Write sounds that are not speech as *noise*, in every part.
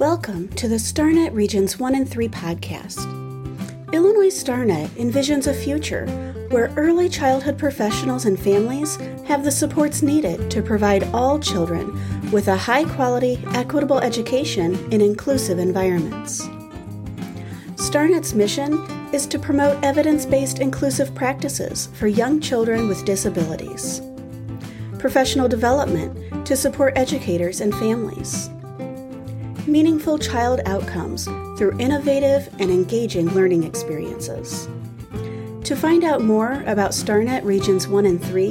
Welcome to the StarNet Regions 1 and 3 podcast. Illinois StarNet envisions a future where early childhood professionals and families have the supports needed to provide all children with a high quality, equitable education in inclusive environments. StarNet's mission is to promote evidence based inclusive practices for young children with disabilities, professional development to support educators and families meaningful child outcomes through innovative and engaging learning experiences. To find out more about StarNet Regions 1 and 3,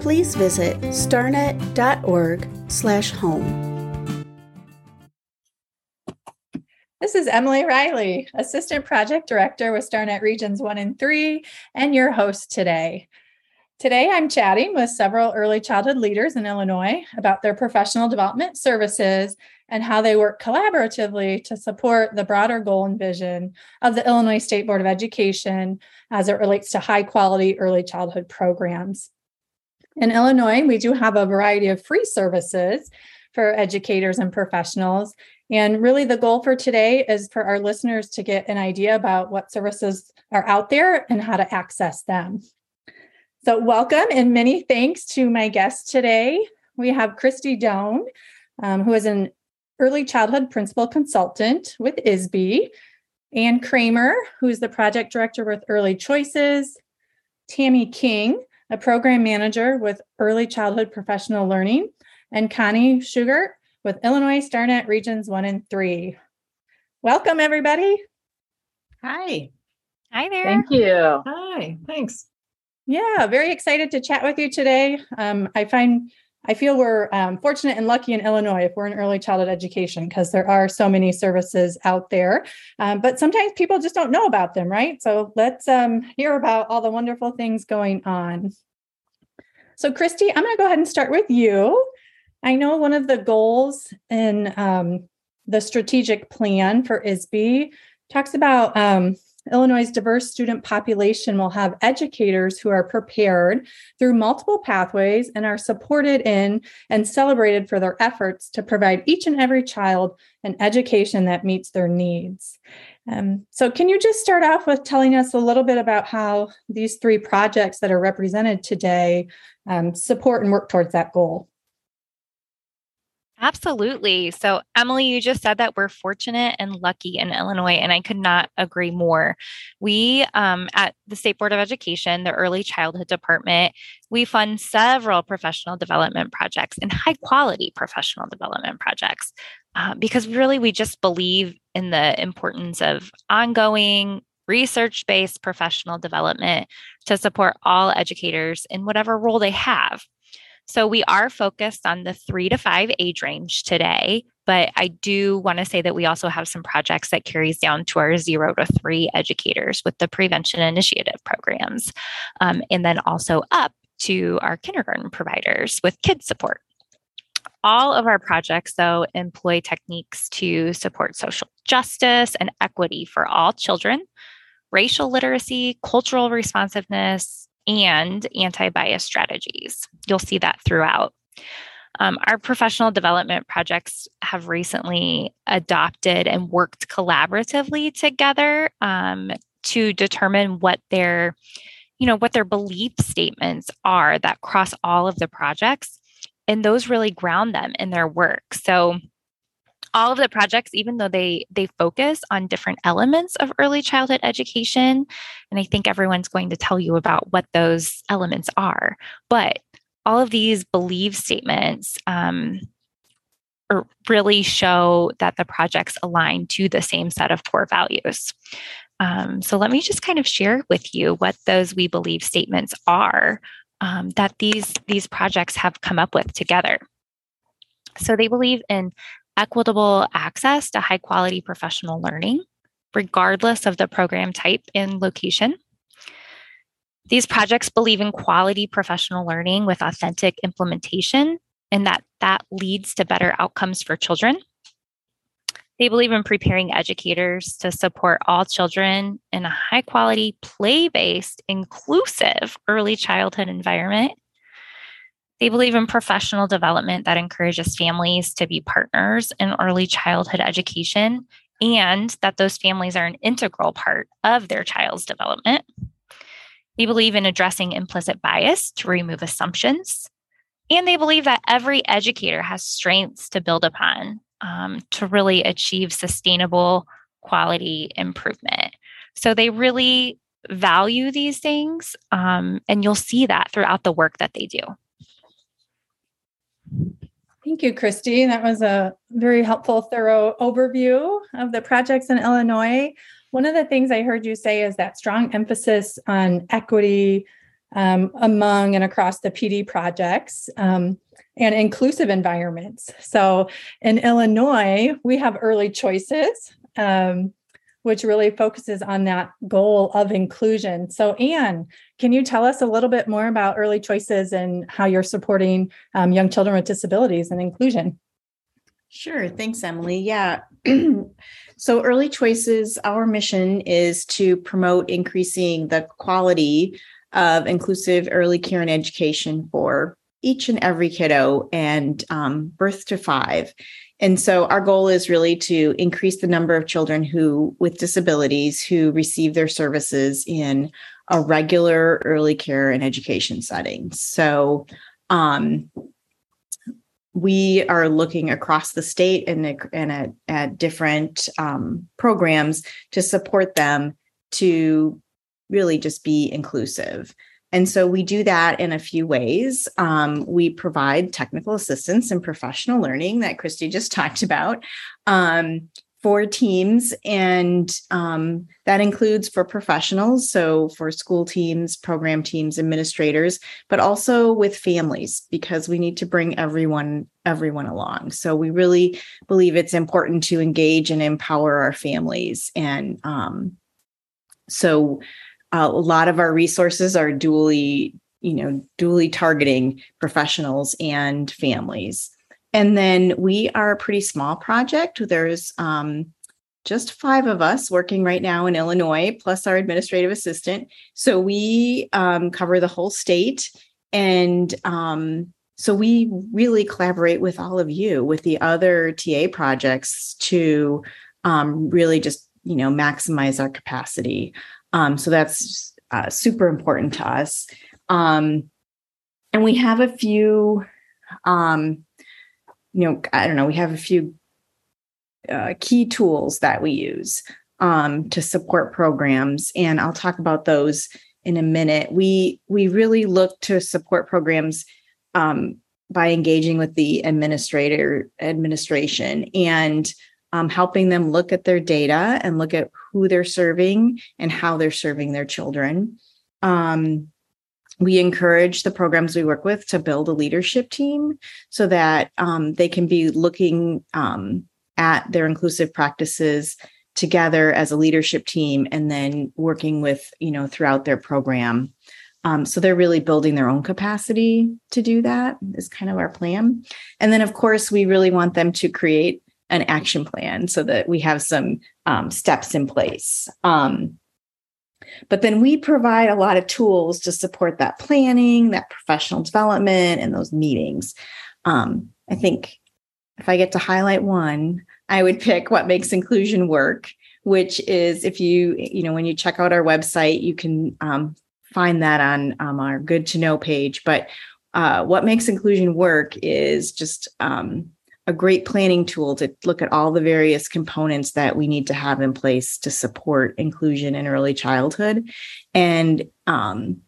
please visit starnet.org/home. This is Emily Riley, Assistant Project Director with StarNet Regions 1 and 3, and your host today. Today, I'm chatting with several early childhood leaders in Illinois about their professional development services and how they work collaboratively to support the broader goal and vision of the Illinois State Board of Education as it relates to high quality early childhood programs. In Illinois, we do have a variety of free services for educators and professionals. And really, the goal for today is for our listeners to get an idea about what services are out there and how to access them. So, welcome and many thanks to my guest today. We have Kristy Doan, um, who is an early childhood principal consultant with ISBE, Ann Kramer, who is the project director with Early Choices, Tammy King, a program manager with Early Childhood Professional Learning, and Connie Schugert with Illinois StarNet Regions 1 and 3. Welcome, everybody. Hi. Hi there. Thank you. Hi. Thanks. Yeah, very excited to chat with you today. Um, I find I feel we're um, fortunate and lucky in Illinois if we're in early childhood education because there are so many services out there. Um, but sometimes people just don't know about them, right? So let's um, hear about all the wonderful things going on. So, Kristy, I'm going to go ahead and start with you. I know one of the goals in um, the strategic plan for ISBE talks about um, Illinois' diverse student population will have educators who are prepared through multiple pathways and are supported in and celebrated for their efforts to provide each and every child an education that meets their needs. Um, so, can you just start off with telling us a little bit about how these three projects that are represented today um, support and work towards that goal? Absolutely. So, Emily, you just said that we're fortunate and lucky in Illinois, and I could not agree more. We, um, at the State Board of Education, the Early Childhood Department, we fund several professional development projects and high quality professional development projects uh, because really we just believe in the importance of ongoing research based professional development to support all educators in whatever role they have so we are focused on the three to five age range today, but I do want to say that we also have some projects that carries down to our zero to three educators with the prevention initiative programs, um, and then also up to our kindergarten providers with kids support. All of our projects, though, employ techniques to support social justice and equity for all children, racial literacy, cultural responsiveness, and anti bias strategies. You'll see that throughout. Um, our professional development projects have recently adopted and worked collaboratively together um, to determine what their you know what their belief statements are that cross all of the projects and those really ground them in their work so all of the projects even though they they focus on different elements of early childhood education and i think everyone's going to tell you about what those elements are but all of these belief statements um, really show that the projects align to the same set of core values. Um, so let me just kind of share with you what those we believe statements are um, that these these projects have come up with together. So they believe in equitable access to high quality professional learning, regardless of the program type and location. These projects believe in quality professional learning with authentic implementation and that that leads to better outcomes for children. They believe in preparing educators to support all children in a high quality, play based, inclusive early childhood environment They believe in professional development that encourages families to be partners in early childhood education and that those families are an integral part of their child's development. They believe in addressing implicit bias to remove assumptions. And they believe that every educator has strengths to build upon um, to really achieve sustainable quality improvement. So they really value these things, um, and you'll see that throughout the work that they do. Thank you, Kristy. That was a very helpful, thorough overview of the projects in Illinois. One of the things I heard you say is that strong emphasis on equity um, among and across the PD projects um, and inclusive environments. So in Illinois, we have early choices, um, which really focuses on that goal of inclusion. So, Anne, can you tell us a little bit more about early choices and how you're supporting um, young children with disabilities and inclusion? Sure. Thanks, Emily. Yeah. *clears throat* so, Early Choices, our mission is to promote increasing the quality of inclusive early care and education for each and every kiddo and um, birth to five. And so our goal is really to increase the number of children who with disabilities who receive their services in a regular early care and education setting. So um, we are looking across the state and, and at, at different um, programs to support them to really just be inclusive. And so we do that in a few ways. Um, we provide technical assistance and professional learning that Kristy just *laughs* talked about um, for teams, and um, that includes for professionals, so for school teams, program teams, administrators, but also with families because we need to bring everyone everyone along. So we really believe it's important to engage and empower our families, and um, so a lot of our resources are dually you know dually targeting professionals and families. And then we are a pretty small project. There's um, just five of us working right now in illinois plus our administrative assistant. So we um, cover the whole state and um, so we really collaborate with all of you with the other ta projects to um, really just you know maximize our capacity um, so that's uh, super important to us. Um, and we have a few, um, you know, I don't know, we have a few uh, key tools that we use um, to support programs, and I'll talk about those in a minute. We we really look to support programs um, by engaging with the administrator administration and um, helping them look at their data and look at who they're serving and how they're serving their children. Um, we encourage the programs we work with to build a leadership team so that um, they can be looking um, at their inclusive practices together as a leadership team and then working with you know throughout their program um, so they're really building their own capacity to do that is kind of our plan and then of course we really want them to create an action plan so that we have some um, steps in place. Um, but then we provide a lot of tools to support that planning, that professional development, and those meetings. Um, I think if I get to highlight one, I would *laughs* pick what makes inclusion work, which is if you, you know, when you check out our website, you can um, find that on um, our good to know page. But uh, what makes inclusion work is just um, a great planning tool to look at all the various components that we need to have in place to support inclusion in early childhood. And um,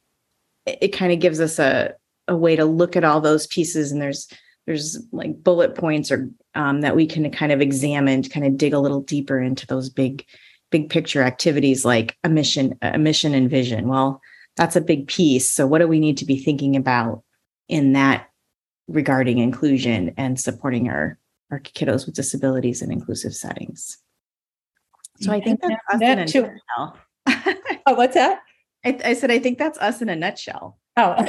it, it kind of gives us a, a way to look at all those pieces. And there's there's like bullet points or um, that we can kind of examine, to kind of dig a little deeper into those big, big picture activities like a mission, a mission and vision. Well, that's a big piece. So what do we need to be thinking about in that regarding inclusion and supporting our our kiddos with disabilities in inclusive settings. So I think that's us that in a too. nutshell. *laughs* oh, what's that? I, I, said I think that's us in a nutshell. Oh,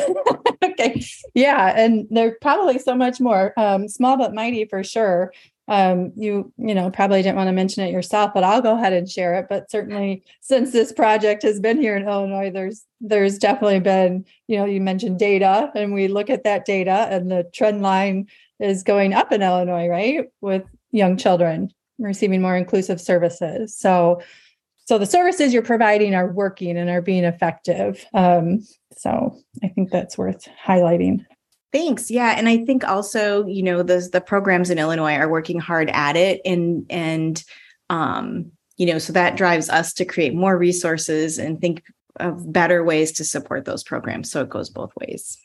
*laughs* okay, yeah, and there's probably so much more. Um, small but mighty for sure. Um, you you know probably didn't want to mention it yourself, but I'll go ahead and share it. But certainly, since this project has been here in Illinois, there's there's definitely been you know you mentioned data, and we look at that data, and the trend line is going up in Illinois, right, with young children receiving more inclusive services. So so the services you're providing are working and are being effective. Um, so I think that's worth highlighting. Thanks. Yeah, and I think also, you know, the the programs in Illinois are working hard at it, and and um, you know, so that drives us to create more resources and think of better ways to support those programs. So it goes both ways.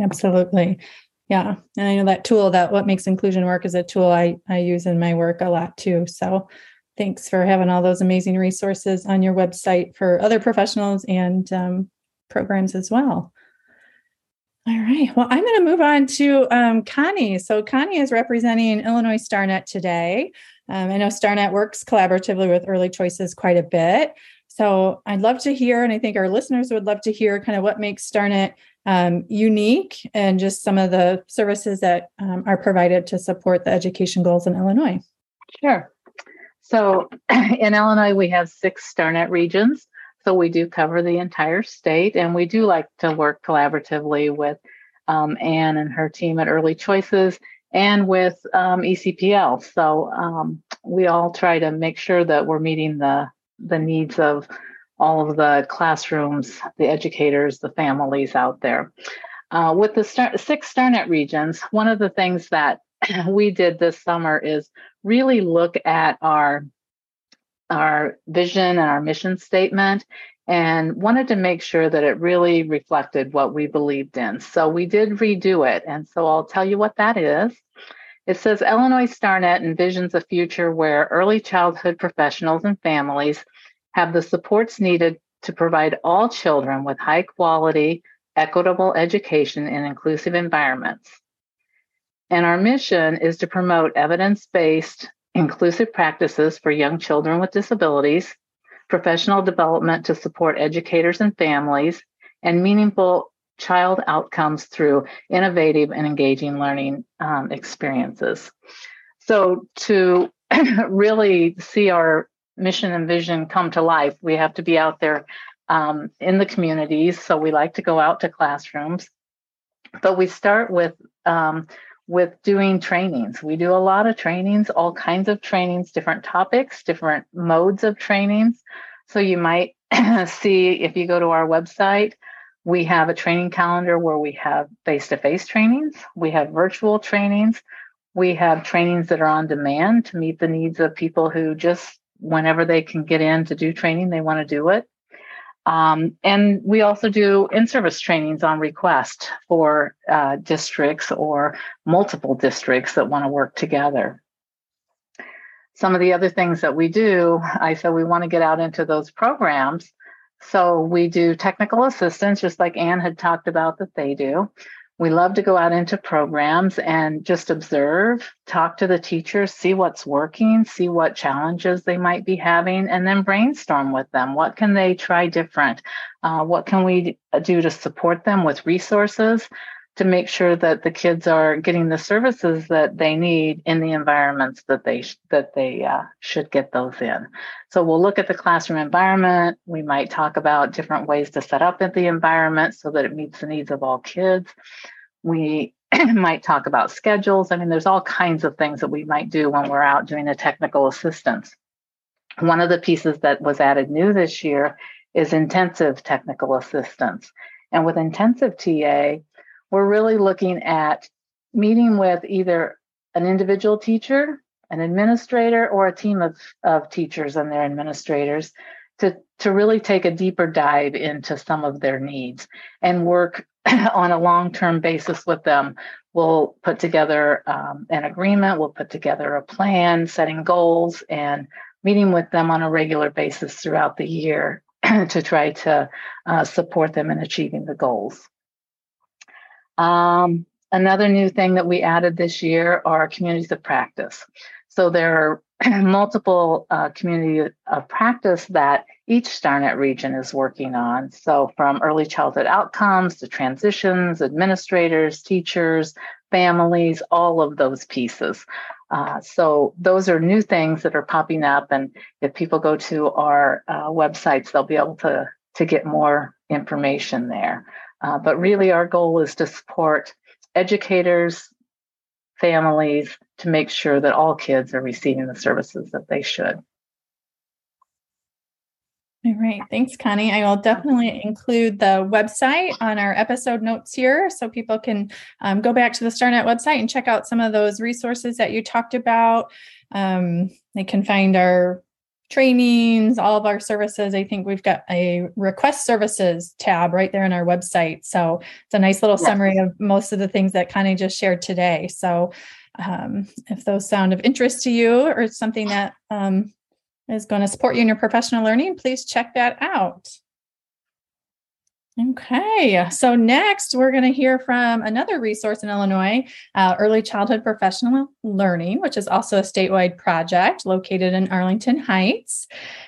Absolutely. Yeah. And I know that tool that what makes inclusion work is a tool I, I use in my work a lot too. So thanks for having all those amazing resources on your website for other professionals and um, programs as well. All right. Well, I'm going to move on to um, Connie. So, Connie is representing Illinois StarNet today. Um, I know StarNet works collaboratively with Early Choices quite a bit. So, I'd love to hear, and I think our listeners would love to hear kind of what makes StarNet um, unique and just some of the services that um, are provided to support the education goals in Illinois. Sure. So, *clears throat* in Illinois, we have six StarNet regions. So we do cover the entire state, and we do like to work collaboratively with um, Anne and her team at Early Choices and with um, ECPL. So um, we all try to make sure that we're meeting the the needs of all of the classrooms, the educators, the families out there. Uh, with the star- six StarNet regions, one of the things that *clears throat* we did this summer is really look at our our vision and our mission statement and wanted to make sure that it really reflected what we believed in. So we did redo it. And so I'll tell you what that is. It says Illinois StarNet envisions a future where early childhood professionals and families have the supports needed to provide all children with high quality, equitable education in inclusive environments. And our mission is to promote evidence based, inclusive practices for young children with disabilities, professional development to support educators and families, and meaningful child outcomes through innovative and engaging learning um, experiences. So, to *laughs* really see our mission and vision come to life, we have to be out there um, in the communities. So, we like to go out to classrooms, but we start with um, with doing trainings. We do a lot of trainings, all kinds of trainings, different topics, different modes of trainings. So you might *clears throat* see if you go to our website, we have a training calendar where we have face to face trainings, we have virtual trainings, we have trainings that are on demand to meet the needs of people who just, whenever they can get in to do training, they want to do it. Um, and we also do in service trainings on request for uh, districts or multiple districts that want to work together. Some of the other things that we do, I said we want to get out into those programs. So we do technical assistance, just like Anne had talked about that they do. We love to go out into programs and just observe, talk to the teachers, see what's working, see what challenges they might be having, and then brainstorm with them. What can they try different? Uh, what can we do to support them with resources to make sure that the kids are getting the services that they need in the environments that they that they uh, should get those in. So we'll look at the classroom environment. We might talk about different ways to set up the environment so that it meets the needs of all kids. We *clears throat* might talk about schedules. I mean, there's all kinds of things that we might do when we're out doing a technical assistance. One of the pieces that was added new this year is intensive technical assistance. And with intensive TA, we're really looking at meeting with either an individual teacher, an administrator, or a team of, of teachers and their administrators to, to really take a deeper dive into some of their needs and work *clears throat* on a long term basis with them. We'll put together um, an agreement, we'll put together a plan, setting goals, and meeting with them on a regular basis throughout the year *clears throat* to try to uh, support them in achieving the goals. Um, another new thing that we added this year are communities of practice. So there are *clears throat* multiple uh, community of practice that each StarNet region is working on. So from early childhood outcomes to transitions, administrators, teachers, families, all of those pieces. Uh, so those are new things that are popping up, and if people go to our uh, websites, they'll be able to to get more information there. Uh, but really, our goal is to support educators, families, to make sure that all kids are receiving the services that they should. All right. Thanks, Connie. I will definitely include the website on our episode notes here so people can um, go back to the StarNet website and check out some of those resources that you talked about. Um, they can find our trainings, all of our services. I think we've got a request services tab right there on our website. So it's a nice little summary of most of the things that Connie just shared today. So um, if those sound of interest to you or something that um, is going to support you in your professional learning, please check that out. Okay, so next we're going to hear from another resource in Illinois, uh, Early Childhood Professional Learning, which is also a statewide project located in Arlington Heights.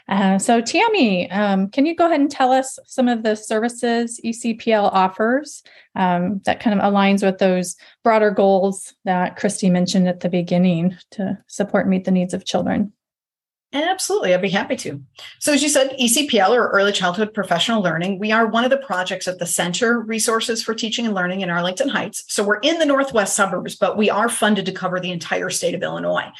Uh, so, Tammy, um, can you go ahead and tell us some of the services ECPL offers um, that kind of aligns with those broader goals that Kristy mentioned at the beginning to support meet the needs of children? And absolutely, I'd be happy to. So, as you said, ECPL or Early Childhood Professional Learning, we are one of the projects at the Center Resources for Teaching and Learning in Arlington Heights. So, we're in the northwest suburbs, but we are funded to cover the entire state of Illinois.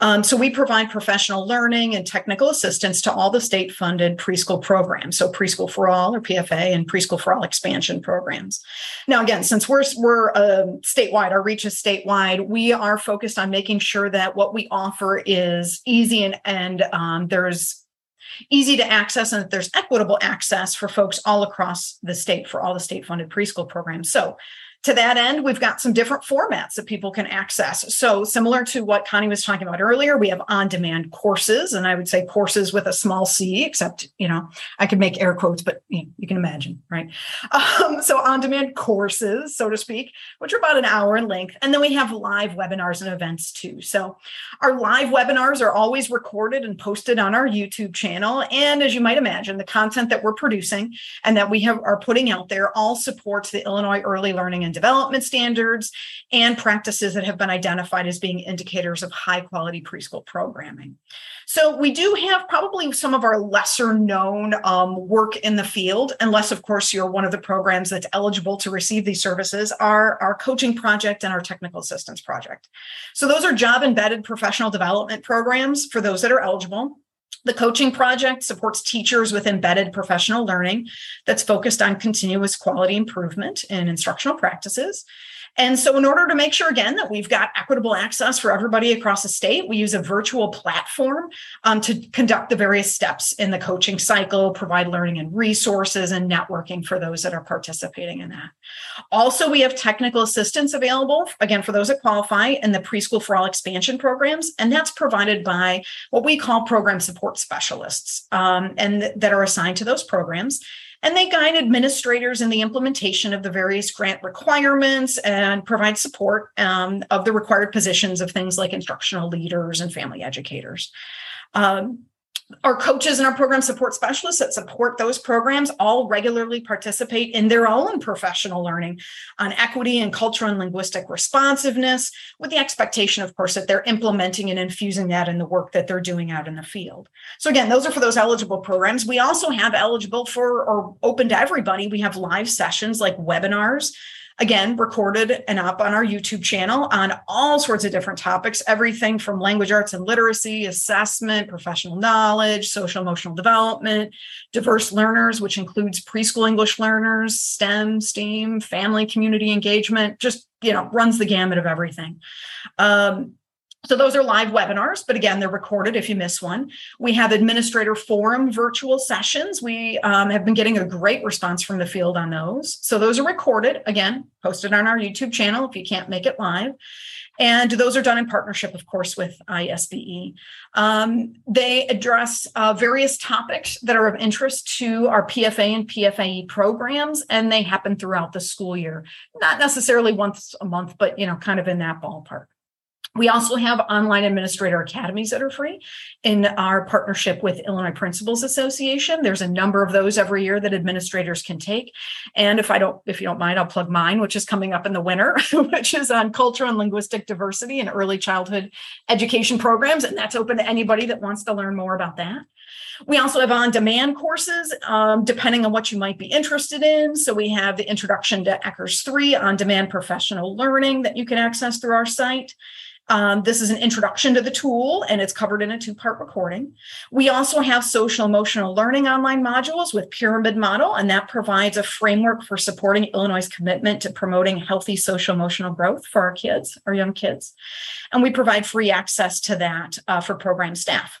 Um, so we provide professional learning and technical assistance to all the state funded preschool programs. So preschool for all or PFA and preschool for all expansion programs. Now, again, since we're, we're uh, statewide, our reach is statewide, we are focused on making sure that what we offer is easy and, and um, there's easy to access and that there's equitable access for folks all across the state for all the state funded preschool programs. So to that end, we've got some different formats that people can access. So, similar to what Connie was talking about earlier, we have on demand courses, and I would say courses with a small c, except, you know, I could make air quotes, but you, know, you can imagine, right? *laughs* Um, so, on demand courses, so to speak, which are about an hour in length. And then we have live webinars and events too. So, our live webinars are always recorded and posted on our YouTube channel. And as you might imagine, the content that we're producing and that we have are putting out there all supports the Illinois Early Learning and development standards and practices that have been identified as being indicators of high quality preschool programming. So we do have probably some of our lesser known um, work in the field, unless of course you're one of the programs that's eligible to receive these services, are our coaching project and our technical assistance project. So those are job embedded professional development programs for those that are eligible. The coaching project supports teachers with embedded professional learning that's focused on continuous quality improvement in instructional practices. And so, in order to make sure, again, that we've got equitable access for everybody across the state, we use a virtual platform um, to conduct the various steps in the coaching cycle, provide learning and resources and networking for those that are participating in that. Also, we have technical assistance available, again, for those that qualify in the preschool for all expansion programs. And that's provided by what we call program support specialists um, and th- that are assigned to those programs and they guide administrators in the implementation of the various grant requirements and provide support um, of the required positions of things like instructional leaders and family educators. Um, our coaches and our program support specialists that support those programs all regularly participate in their own professional learning on equity and cultural and linguistic responsiveness, with the expectation, of course, that they're implementing and infusing that in the work that they're doing out in the field. So, again, those are for those eligible programs. We also have eligible for or open to everybody. We have live sessions like webinars again recorded and up on our YouTube channel on all sorts of different topics everything from language arts and literacy, assessment, professional knowledge, social emotional development, diverse learners, which includes preschool English learners, STEM, STEAM, family community engagement, just you know, runs the gamut of everything. Um, so those are live webinars, but again, they're recorded if you miss one. We have administrator forum virtual sessions. We um, have been getting a great response from the field on those. So those are recorded, again, posted on our YouTube channel if you can't make it live. And those are done in partnership, of course, with ISBE. Um, they address uh, various topics that are of interest to our PFA and PFAE programs, and they happen throughout the school year. Not necessarily once a month, but you know, kind of in that ballpark. We also have online administrator academies that are free in our partnership with Illinois Principals Association. There's a number of those every year that administrators can take. And if I don't, if you don't mind, I'll plug mine, which is coming up in the winter, *laughs* which is on culture and linguistic diversity and early childhood education programs. And that's open to anybody that wants to learn more about that. We also have on demand courses, um, depending on what you might be interested in. So we have the Introduction to ECERS 3 on demand professional learning that you can access through our site. Um, this is an introduction to the tool and it's covered in a two part recording. We also have social emotional learning online modules with Pyramid Model, and that provides a framework for supporting Illinois' commitment to promoting healthy social emotional growth for our kids, our young kids. And we provide free access to that uh, for program staff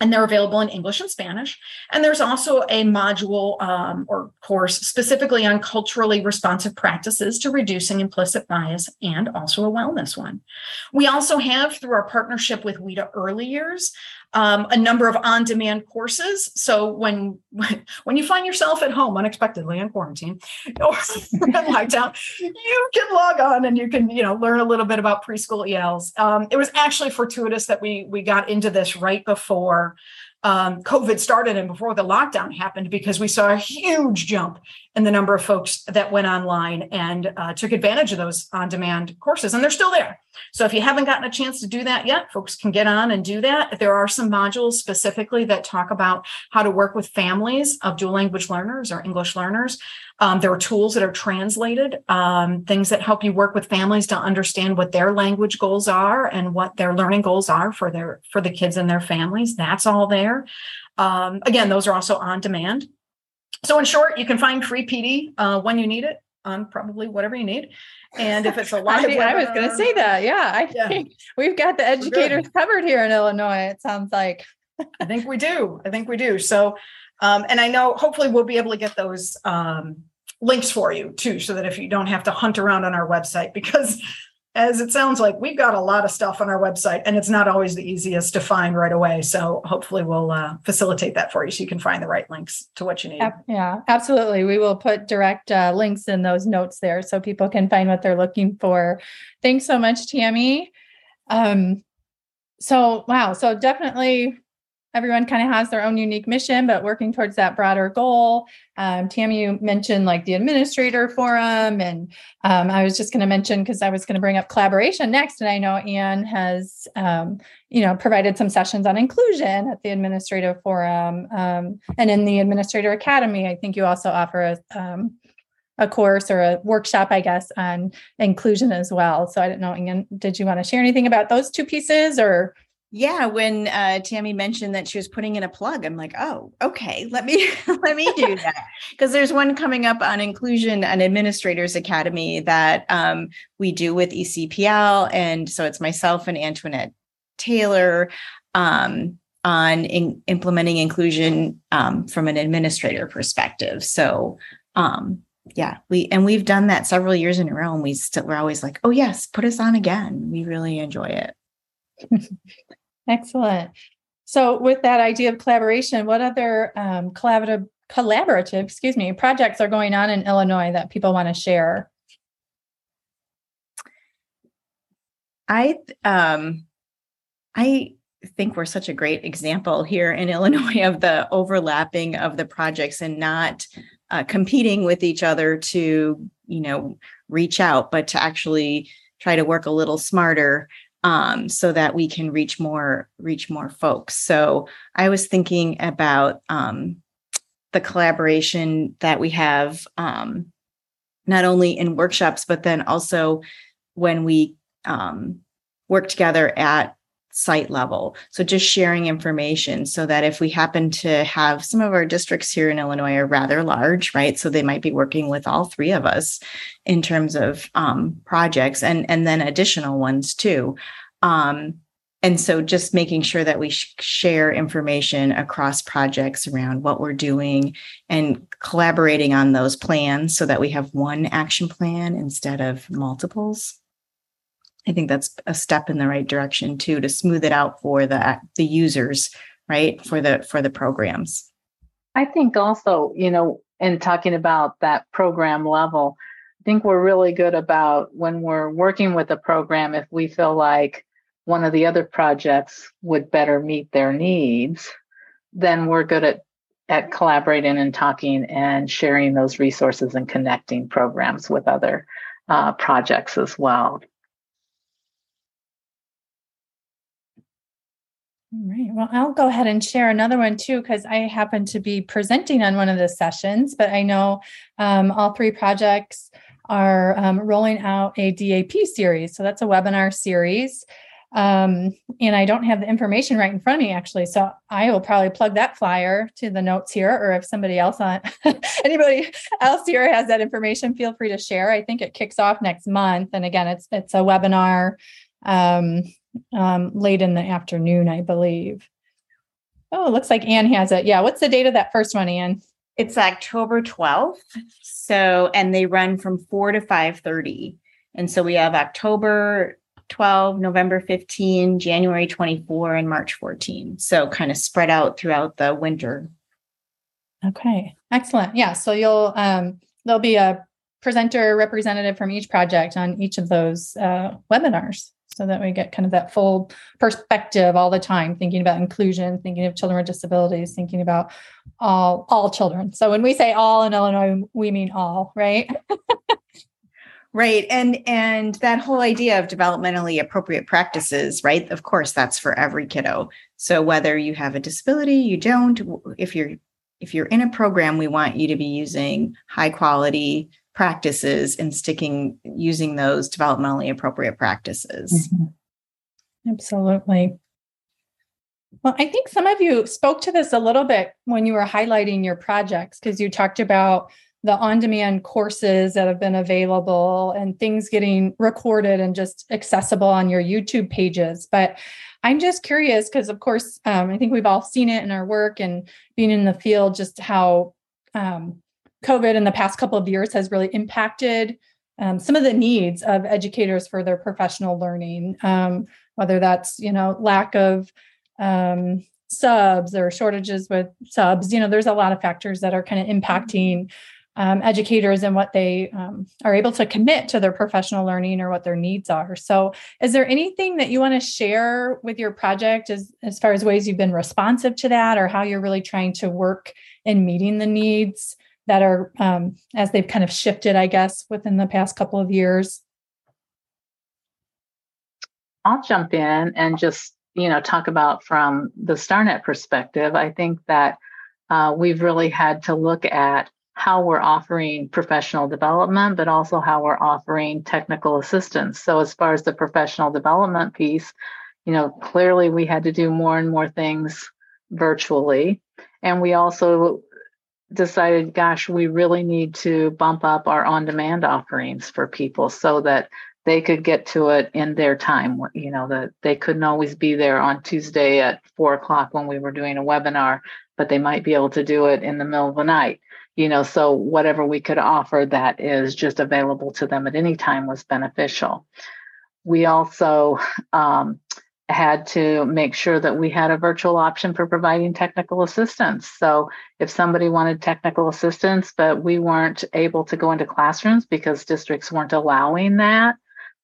and they're available in English and Spanish. And there's also a module um, or course specifically on culturally responsive practices to reducing implicit bias and also a wellness one. We also have, through our partnership with WIDA Early Years, um, a number of on-demand courses. So when when you find yourself at home unexpectedly in quarantine *laughs* or in lockdown, you can log on and you can you know learn a little bit about preschool ELs. Um, it was actually fortuitous that we we got into this right before um, COVID started and before the lockdown happened because we saw a huge jump in the number of folks that went online and uh, took advantage of those on demand courses. And they're still there. So if you haven't gotten a chance to do that yet, folks can get on and do that. There are some modules specifically that talk about how to work with families of dual language learners or English learners. Um, there are tools that are translated, um, things that help you work with families to understand what their language goals are and what their learning goals are for their for the kids and their families. That's all there. Um, again, those are also on demand. So in short, you can find free PD uh, when you need it on probably whatever you need. And if it's a *laughs* lot, I, I was going to say that. Yeah, I yeah. think we've got the educators covered here in Illinois. It sounds like. I think we do. I think we do. So, um, and I know hopefully we'll be able to get those um, links for you too, so that if you don't have to hunt around on our website, *laughs* because as it sounds like we've got a lot of stuff on our website and it's not always the easiest to find right away. So hopefully we'll uh, facilitate that for you so you can find the right links to what you need. Yeah absolutely. We will put direct uh, links in those notes there so people can find what they're looking for. Thanks so much tammy. Um, so wow so definitely everyone kind of has their own unique mission, but working towards that broader goal. Um, Tammy, you mentioned like the administrator forum, and um, I was just going to mention because I was going to bring up collaboration next, and I know Anne has, um, you know, provided some sessions on inclusion at the administrative forum, um, and in the administrator academy. I think you also offer a um, a course or a workshop, I guess, on inclusion as well. So I don't know, Anne, did you want to share anything about those two pieces or? Yeah, when uh, Tammy mentioned that she was putting in a plug, I'm like, oh, okay, let me *laughs* let me do *laughs* that because there's one coming up on Inclusion and Administrators Academy that um, we do with ECPL, and so it's myself and Antoinette Taylor um, on in, implementing inclusion um, from an administrator perspective. So um, yeah, we and we've done that several years in a row, and we still we're always like, oh yes, put us on again. We really enjoy it. *laughs* Excellent. So, with that idea of collaboration, what other um, collaborative, collaborative, excuse me, projects are going on in Illinois that people want to share? I um, I think we're such a great example here in *laughs* Illinois of the overlapping of the projects and not uh, competing with each other to you know reach out, but to actually try to work a little smarter um, so that we can reach more reach more folks. So I was thinking about um, the collaboration that we have um, not only in workshops but then also when we um, work together at site level. So just sharing information so that if we happen to have some of our districts here in Illinois are rather large, right? So they might be working with all three of us in terms of um, projects and and then additional ones too. Um, and so just making sure that we sh- share information across projects around what we're doing and collaborating on those plans so that we have one action plan instead of multiples. I think that's a step in the right direction too to smooth it out for the the users, right? For the for the programs. I think also, you know, in talking about that program level, I think we're really good about when we're working with a program if we feel like one of the other projects would better meet their needs, then we're good at at collaborating and talking and sharing those resources and connecting programs with other uh, projects as well. All right. Well, I'll go ahead and share another one too, because I happen to be presenting on one of the sessions, but I know um, all three projects are um, rolling out a DAP series. So that's a webinar series. Um, and I don't have the information right in front of me actually. So I will probably plug that flyer to the notes here, or if somebody else on *laughs* anybody else here has that information, feel free to share. I think it kicks off next month. And again, it's it's a webinar um, um, late in the afternoon, I believe. Oh, it looks like Anne has it. Yeah. What's the date of that first one, Anne? It's October 12th. So, and they run from 4 to 5:30. And so we have October 12, November 15, January 24, and March 14. So kind of spread out throughout the winter. Okay. Excellent. Yeah. So you'll um there'll be a presenter representative from each project on each of those uh, webinars so that we get kind of that full perspective all the time thinking about inclusion thinking of children with disabilities thinking about all all children. So when we say all in illinois we mean all right? *laughs* Right and and that whole idea of developmentally appropriate practices right? Of course that's for every kiddo. So whether you have a disability you don't if you're if you're in a program we want you to be using high quality practices and sticking using those developmentally appropriate practices. Mm-hmm. Absolutely. Well, I think some of you spoke to this a little bit when you were highlighting your projects because you talked about the on demand courses that have been available and things getting recorded and just accessible on your YouTube pages. But I'm just curious because, of course, um, I think we've all seen it in our work and being in the field, just how um, COVID in the past couple of years has really impacted um, some of the needs of educators for their professional learning, um, whether that's you know lack of um, subs or shortages with subs. You know, there's a lot of factors that are kind of impacting um, educators and what they um, are able to commit to their professional learning or what their needs are. So, is there anything that you want to share with your project as as far as ways you've been responsive to that, or how you're really trying to work in meeting the needs? That are um, as they've kind of shifted, I guess, within the past couple of years? I'll jump in and just you know talk about from the StarNet perspective. I think that uh, we've really had to look at how we're offering professional development, but also how we're offering technical assistance. So, as far as the professional development piece, you know, clearly we had to do more and more things virtually. And we also decided, gosh, we really need to bump up our on demand offerings for people so that they could get to it in their time. You know, that they couldn't always be there on Tuesday at four o'clock when we were doing a webinar, but they might be able to do it in the middle of the night. You know, so whatever we could offer that is just available to them at any time was beneficial. We also um, had to make sure that we had a virtual option for providing technical assistance. So if somebody wanted technical assistance, but we weren't able to go into classrooms because districts weren't allowing that,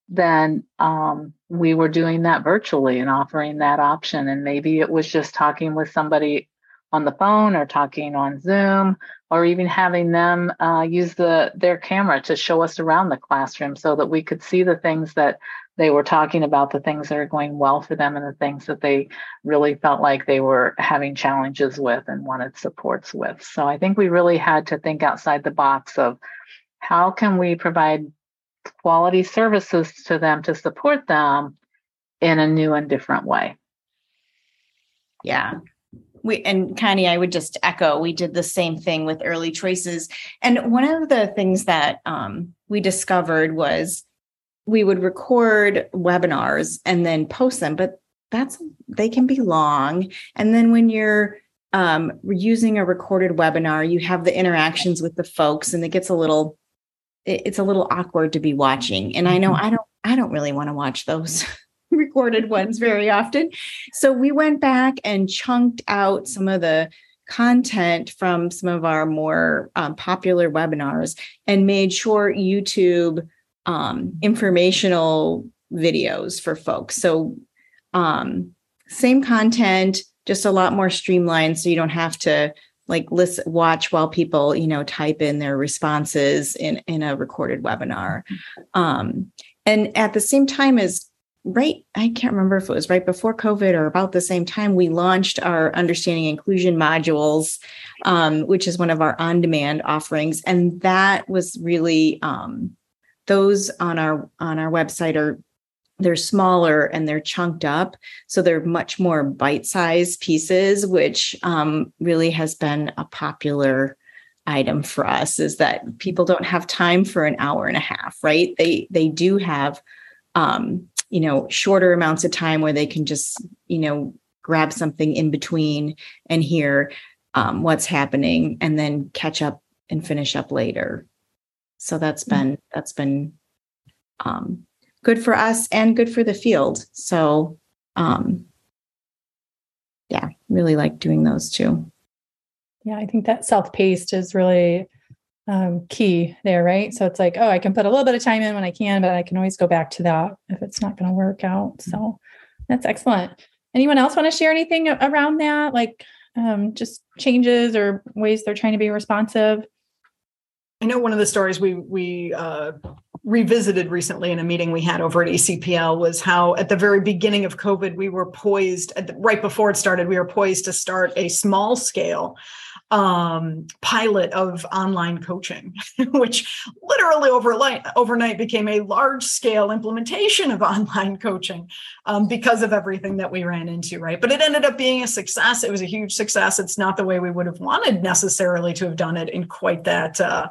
then um, we were doing that virtually and offering that option. And maybe it was just talking with somebody on the phone or talking on Zoom or even having them uh, use the their camera to show us around the classroom so that we could see the things that they were talking about the things that are going well for them and the things that they really felt like they were having challenges with and wanted supports with. So I think we really had to think outside the box of how can we provide quality services to them to support them in a new and different way. Yeah. We and Connie, I would just echo, we did the same thing with early choices. And one of the things that um, we discovered was we would record webinars and then post them, but that's they can be long. And then when you're um, using a recorded webinar, you have the interactions with the folks, and it gets a little it's a little awkward to be watching. And I know mm-hmm. I don't I don't really want to watch those *laughs* recorded ones very often. So we went back and chunked out some of the content from some of our more um, popular webinars and made short YouTube um, informational videos for folks. So Um, same content, just a lot more streamlined. So you don't have to like listen, watch while people, you know, type in their responses in, in a recorded webinar. Um, and at the same time as right, I can't remember if it was right before COVID or about the same time, we launched our understanding inclusion modules, um, which is one of our on-demand offerings. And that was really um, those on our on our website are they're smaller and they're chunked up. So they're much more bite-sized pieces which um, really has been a popular item for us is that people don't have time for an hour and a half right? They they do have um, you know shorter amounts of time where they can just you know grab something in between and hear um, what's happening and then catch up and finish up later so that's mm-hmm. been that's been um, good for us and good for the field. So, um, yeah, really like doing those too. Yeah, I think that self paced is really um, key there, right? So it's like, oh, I can put a little bit of time in when I can, but I can always go back to that if it's not going to work out. So that's excellent. Anyone else want to share anything around that? Like um, just changes or ways they're trying to be responsive? I know one of the stories we we uh, revisited recently in a meeting we had over at ECPL was how at the very beginning of COVID we were poised the, right before it started we were poised to start a small scale um, pilot of online coaching, *laughs* which literally overnight overnight became a large scale implementation of *laughs* online coaching um, because of everything that we ran into. Right, but it ended up being a success. It was a huge success. It's not the way we would have wanted necessarily to have done it in quite that. Uh,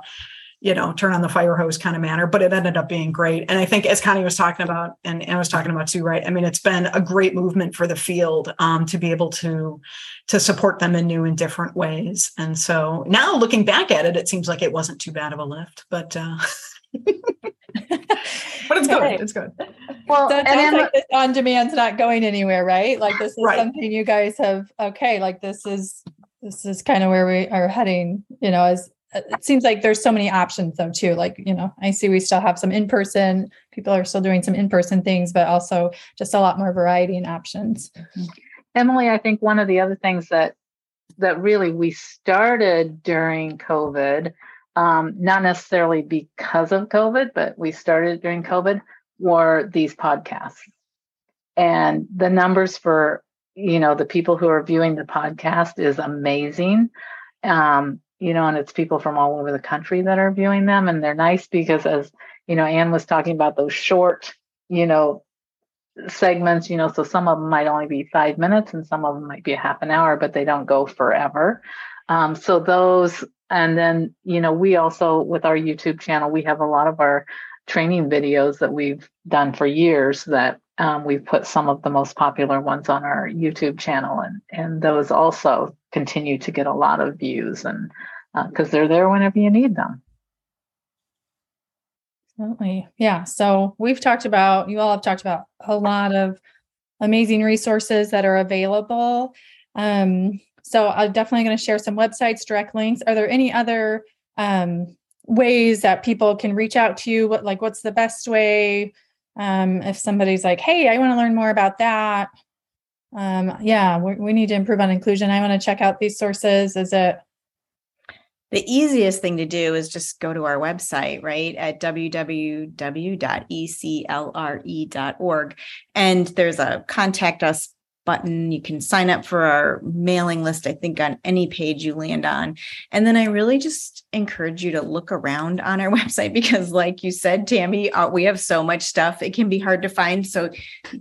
you know, turn on the fire hose kind of manner, but it ended up being great. And I think as Connie was talking about, and I was talking about too, right? I mean, it's been a great movement for the field um, to be able to to support them in new and different ways. And so now looking back at it, it seems like it wasn't too bad of a lift, but uh *laughs* but it's good. Right. It's good. Well, so it sounds like this on demand's not going anywhere, right? Like this is right. something you guys have okay, like this is this is kind of where we are heading, you know, as it seems like there's so many options though too. Like you know i see we still have some in person people are still doing some in person things but also just a lot more variety and options. Mm-hmm. emily i think one of the other things that that really we started during covid um, not necessarily because of covid but we started during covid were these podcasts. And the numbers for you know the people who are viewing the podcast is amazing. Um, you know, and it's people from all over the country that are viewing them. And they're nice because, as you know, Anne was talking about those short, you know, segments, you know, so some of them might only be five minutes and some of them might be a half an hour, but they don't go forever. Um, so those, and then, you know, we also, with our YouTube channel, we have a lot of our training videos that we've done for years that um, we've put some of the most popular ones on our YouTube channel, and and those also continue to get a lot of views, and because uh, they're there whenever you need them. Absolutely, yeah. So we've talked about you all have talked about a lot of amazing resources that are available. Um, so I'm definitely going to share some websites, direct links. Are there any other um, ways that people can reach out to you? What like what's the best way? um, if somebody's like hey i want to learn more about that um, yeah we, need to improve on inclusion i want to check out these sources is it the easiest thing to do is just go to our website, right, at www.eclre.org. And there's a contact us button. You can sign up for our mailing list, I think, on any page you land on. And then I really just encourage you to look around on our *laughs* website because, like you said, Tammy, uh, we have so much stuff. It can be hard to find. So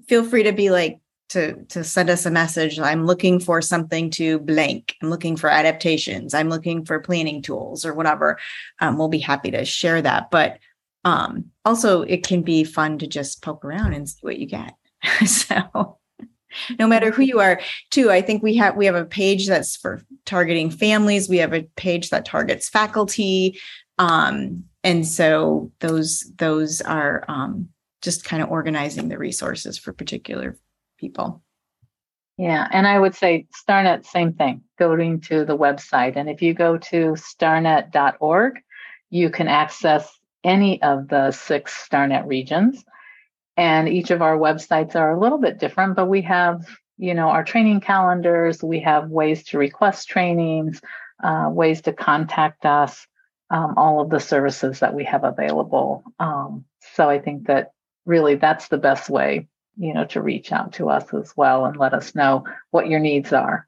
feel free to be like, to, to send us a message. I'm looking for something to blank. I'm looking for adaptations. I'm looking for planning tools or whatever. Um, we'll be happy to share that. But um, also, it can be fun to just poke around and see what you get. *laughs* so no matter who you are too i think we have we have a page that's for targeting families we have a page that targets faculty um, and so those those are um, just kind of organizing the resources for particular people. Yeah and i would say starnet same thing going to the website. And if you go to starnet.org you can access any of the six starnet regions. And each of our websites are a little bit different, but we have, you know, our training calendars, we have ways to request trainings, uh, ways to contact us, um, all of the services that we have available. Um, so I think that really that's the best way, you know, to reach out to us as well and let us know what your needs are.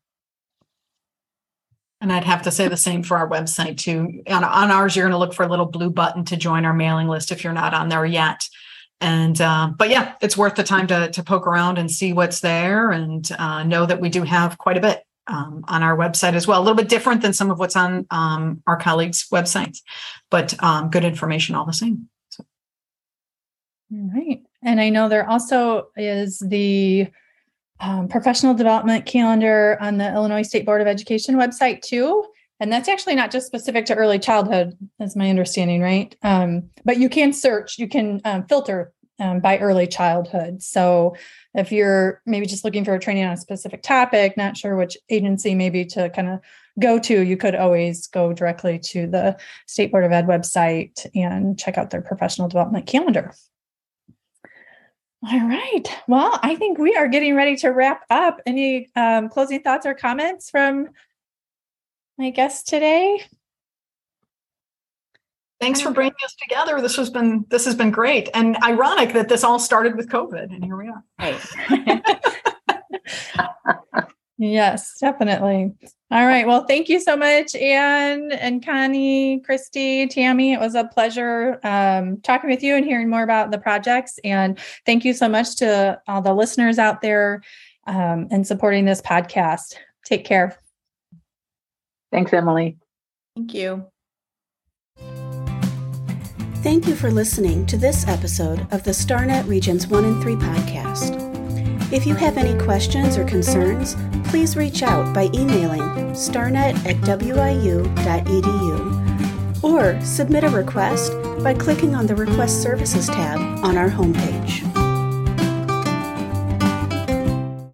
And I'd have to say the same for our website too. On, on ours, you're going to look for a little blue button to join our mailing list if you're not on there yet. And uh, but yeah, it's worth the time to to poke around and see what's there, and uh, know that we do have quite a bit um, on our website as well. A little bit different than some of what's on um, our colleagues' websites, but um, good information all the same. So. All right, and I know there also is the um, professional development calendar on the Illinois State Board of Education website too. And that's actually not just specific to early childhood, as my understanding, right? Um, but you can search, you can um, filter um, by early childhood. So if you're maybe just looking for a training on a specific topic, not sure which agency maybe to kind of go to, you could always go directly to the State Board of Ed website and check out their professional development calendar. All right. Well, I think we are getting ready to wrap up. Any um, closing thoughts or comments from my guest today? Thanks for bringing us together. This has been this has been great, and ironic that this all started with COVID, and here we are. Right. *laughs* *laughs* yes, definitely. All right. Well, thank you so much, Anne and Connie, Kristy, Tammy. It was a pleasure um, talking with you and hearing more about the projects. And thank you so much to all the listeners out there um, and supporting this podcast. Take care. Thanks, Emily. Thank you. Thank you for listening to this episode of the StarNet Regions 1 and 3 podcast. If you have any questions or concerns, please reach out by emailing starnet at wiu.edu or submit a request by clicking on the Request Services tab on our homepage.